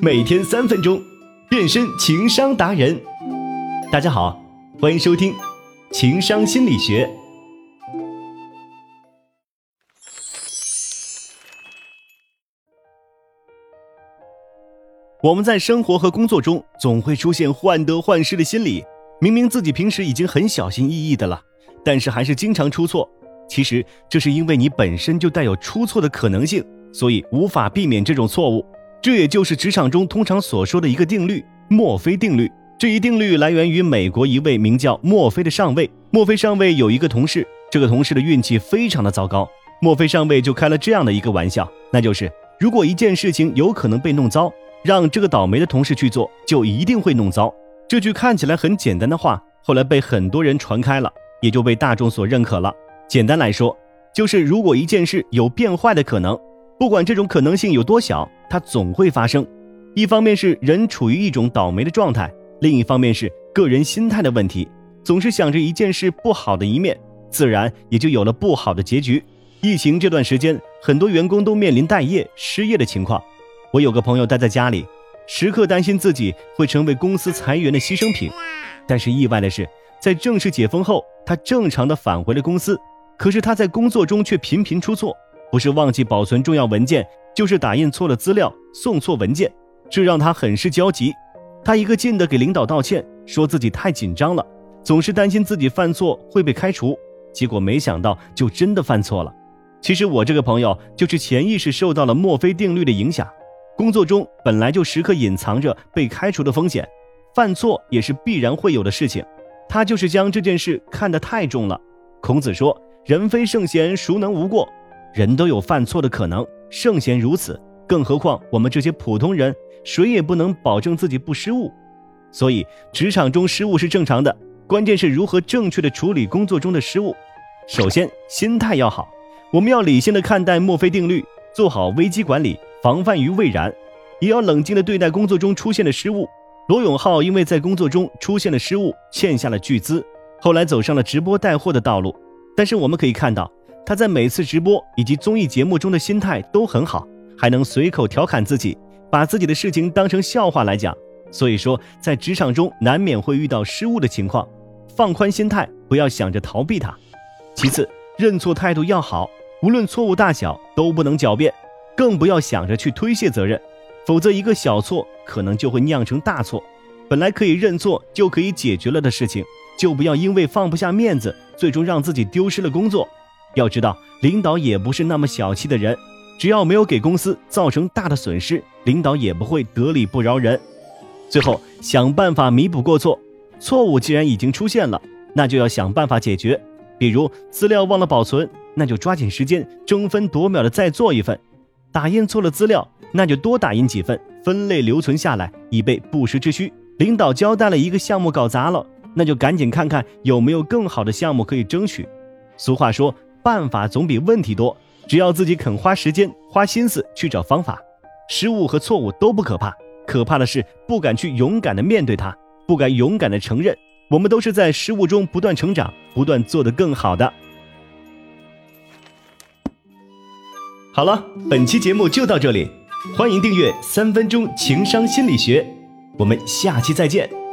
每天三分钟，变身情商达人。大家好，欢迎收听情商心理学。我们在生活和工作中总会出现患得患失的心理，明明自己平时已经很小心翼翼的了，但是还是经常出错。其实这是因为你本身就带有出错的可能性，所以无法避免这种错误。这也就是职场中通常所说的一个定律——墨菲定律。这一定律来源于美国一位名叫墨菲的上尉。墨菲上尉有一个同事，这个同事的运气非常的糟糕。墨菲上尉就开了这样的一个玩笑，那就是如果一件事情有可能被弄糟，让这个倒霉的同事去做，就一定会弄糟。这句看起来很简单的话，后来被很多人传开了，也就被大众所认可了。简单来说，就是如果一件事有变坏的可能，不管这种可能性有多小，它总会发生。一方面是人处于一种倒霉的状态，另一方面是个人心态的问题。总是想着一件事不好的一面，自然也就有了不好的结局。疫情这段时间，很多员工都面临待业、失业的情况。我有个朋友待在家里，时刻担心自己会成为公司裁员的牺牲品。但是意外的是，在正式解封后，他正常的返回了公司。可是他在工作中却频频出错，不是忘记保存重要文件，就是打印错了资料，送错文件，这让他很是焦急。他一个劲的给领导道歉，说自己太紧张了，总是担心自己犯错会被开除。结果没想到就真的犯错了。其实我这个朋友就是潜意识受到了墨菲定律的影响，工作中本来就时刻隐藏着被开除的风险，犯错也是必然会有的事情。他就是将这件事看得太重了。孔子说。人非圣贤，孰能无过？人都有犯错的可能，圣贤如此，更何况我们这些普通人，谁也不能保证自己不失误。所以，职场中失误是正常的，关键是如何正确的处理工作中的失误。首先，心态要好，我们要理性的看待墨菲定律，做好危机管理，防范于未然，也要冷静的对待工作中出现的失误。罗永浩因为在工作中出现了失误，欠下了巨资，后来走上了直播带货的道路。但是我们可以看到，他在每次直播以及综艺节目中的心态都很好，还能随口调侃自己，把自己的事情当成笑话来讲。所以说，在职场中难免会遇到失误的情况，放宽心态，不要想着逃避它。其次，认错态度要好，无论错误大小都不能狡辩，更不要想着去推卸责任，否则一个小错可能就会酿成大错。本来可以认错就可以解决了的事情。就不要因为放不下面子，最终让自己丢失了工作。要知道，领导也不是那么小气的人，只要没有给公司造成大的损失，领导也不会得理不饶人。最后，想办法弥补过错。错误既然已经出现了，那就要想办法解决。比如资料忘了保存，那就抓紧时间，争分夺秒的再做一份；打印错了资料，那就多打印几份，分类留存下来，以备不时之需。领导交代了一个项目搞砸了。那就赶紧看看有没有更好的项目可以争取。俗话说，办法总比问题多。只要自己肯花时间、花心思去找方法，失误和错误都不可怕，可怕的是不敢去勇敢的面对它，不敢勇敢的承认。我们都是在失误中不断成长，不断做得更好的。好了，本期节目就到这里，欢迎订阅《三分钟情商心理学》，我们下期再见。